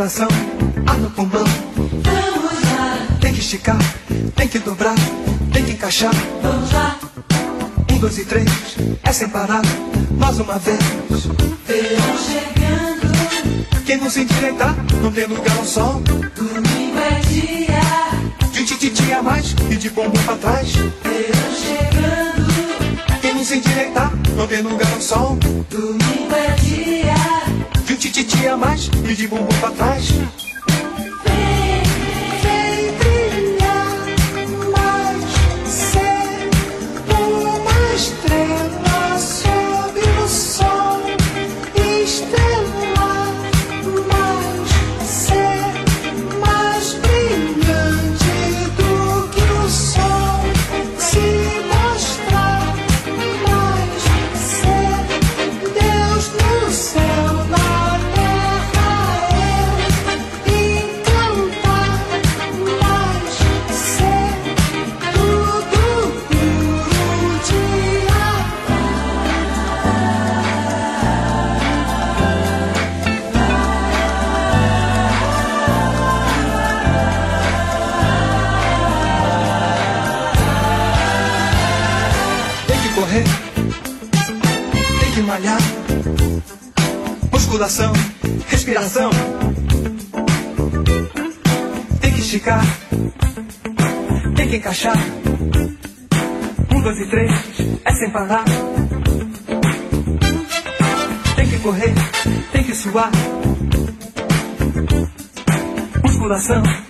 respiração, ar no pulmão. Vamos lá. Tem que esticar, tem que dobrar, tem que encaixar. Vamos lá. Um, dois e três, é sem parar, mais uma vez. Verão chegando. Quem não se endireitar, não tem lugar ao sol. Domingo é dia. De tititi a mais e de bombo pra trás. Verão chegando. Quem não se endireitar, não tem lugar ao sol mais, me de bumbum pra trás. suar. Musculação.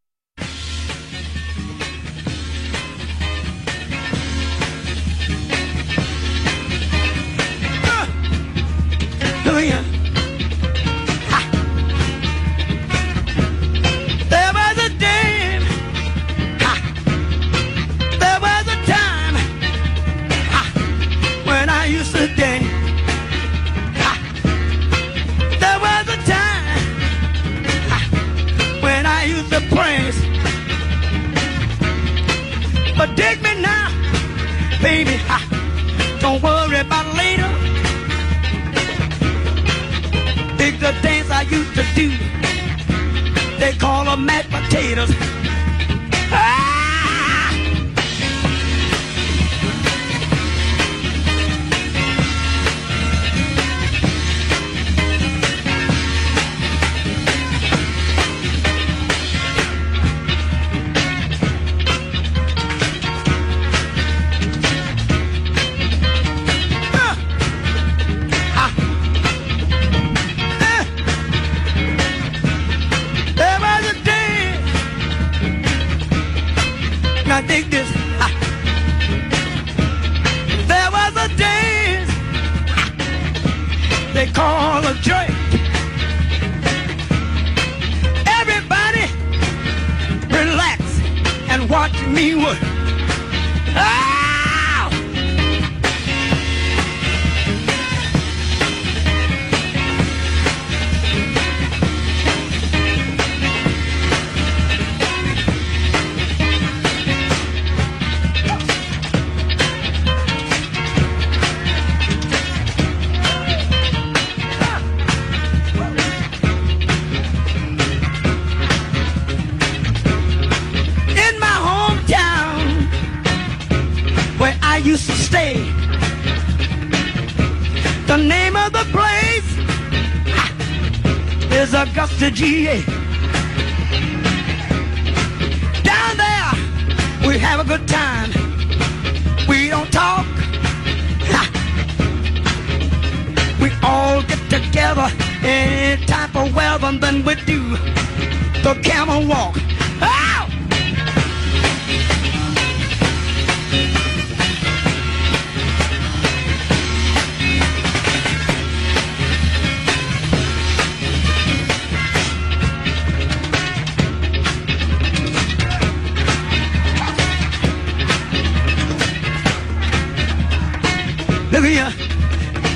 Look here.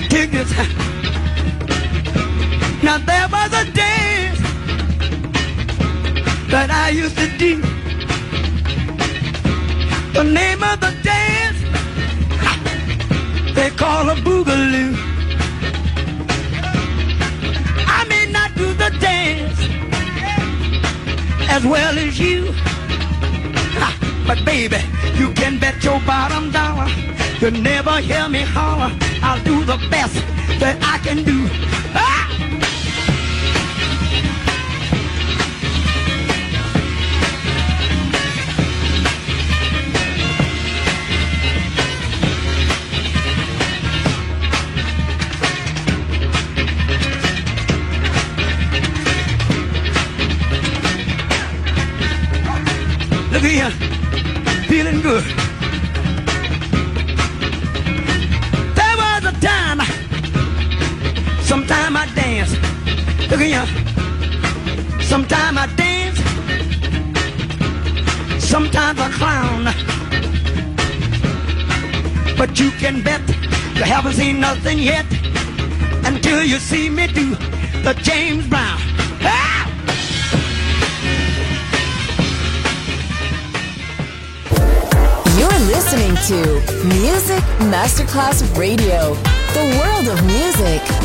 Take this. Now there was a day that I used to do. The name of the dance they call a boogaloo. I may not do the dance as well as you, but baby, you can bet your bottom dollar You'll never hear me holler. I'll do the best that I can do. seen nothing yet until you see me do the James Brown. You're listening to Music Masterclass Radio, the world of music.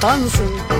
kaptansın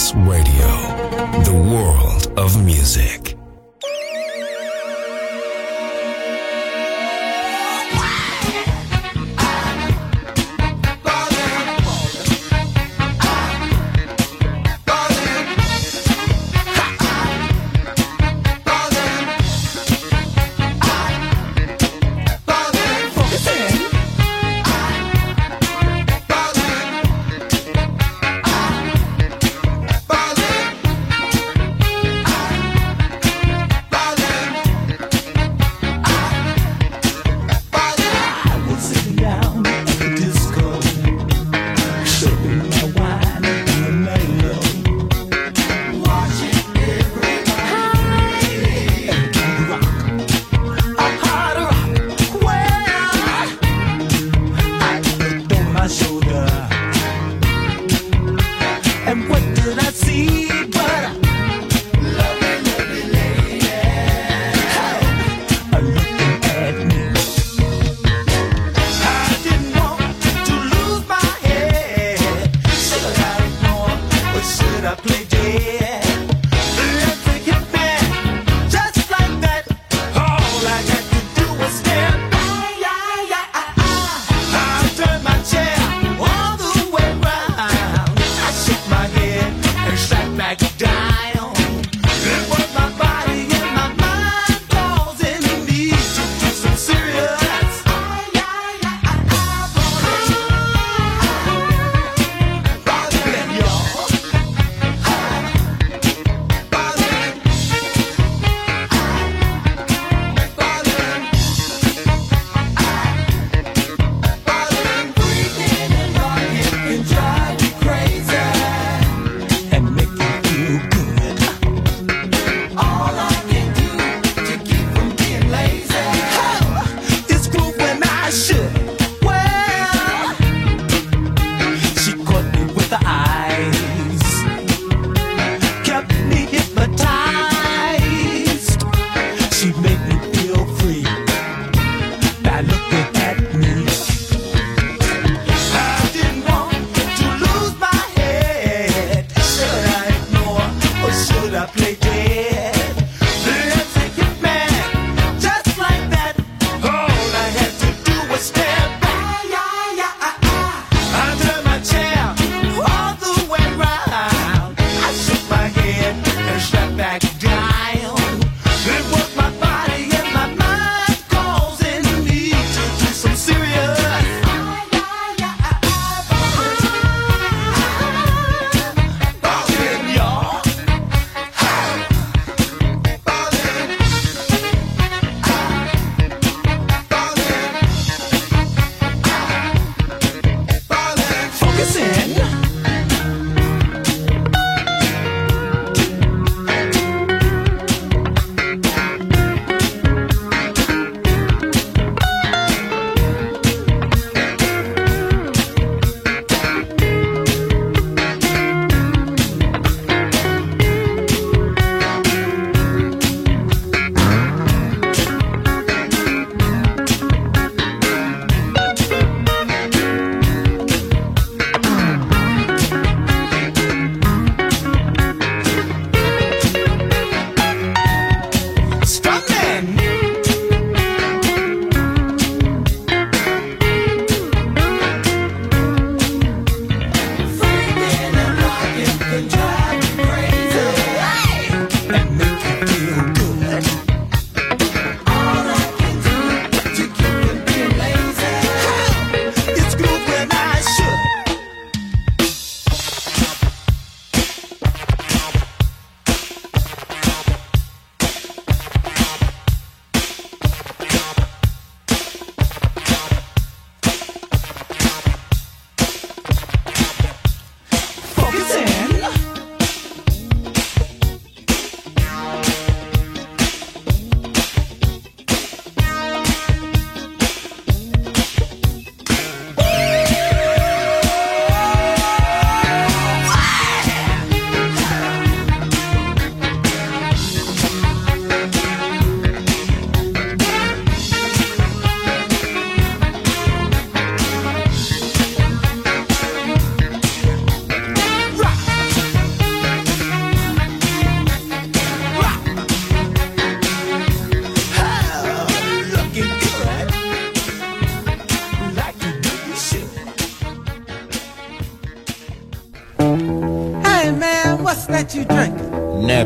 Radio,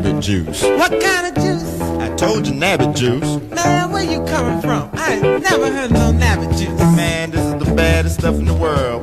Nabbit juice. What kind of juice? I told you nabbit juice. Man, where you coming from? I ain't never heard no nabbit juice. Man, this is the baddest stuff in the world.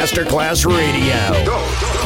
Masterclass Radio.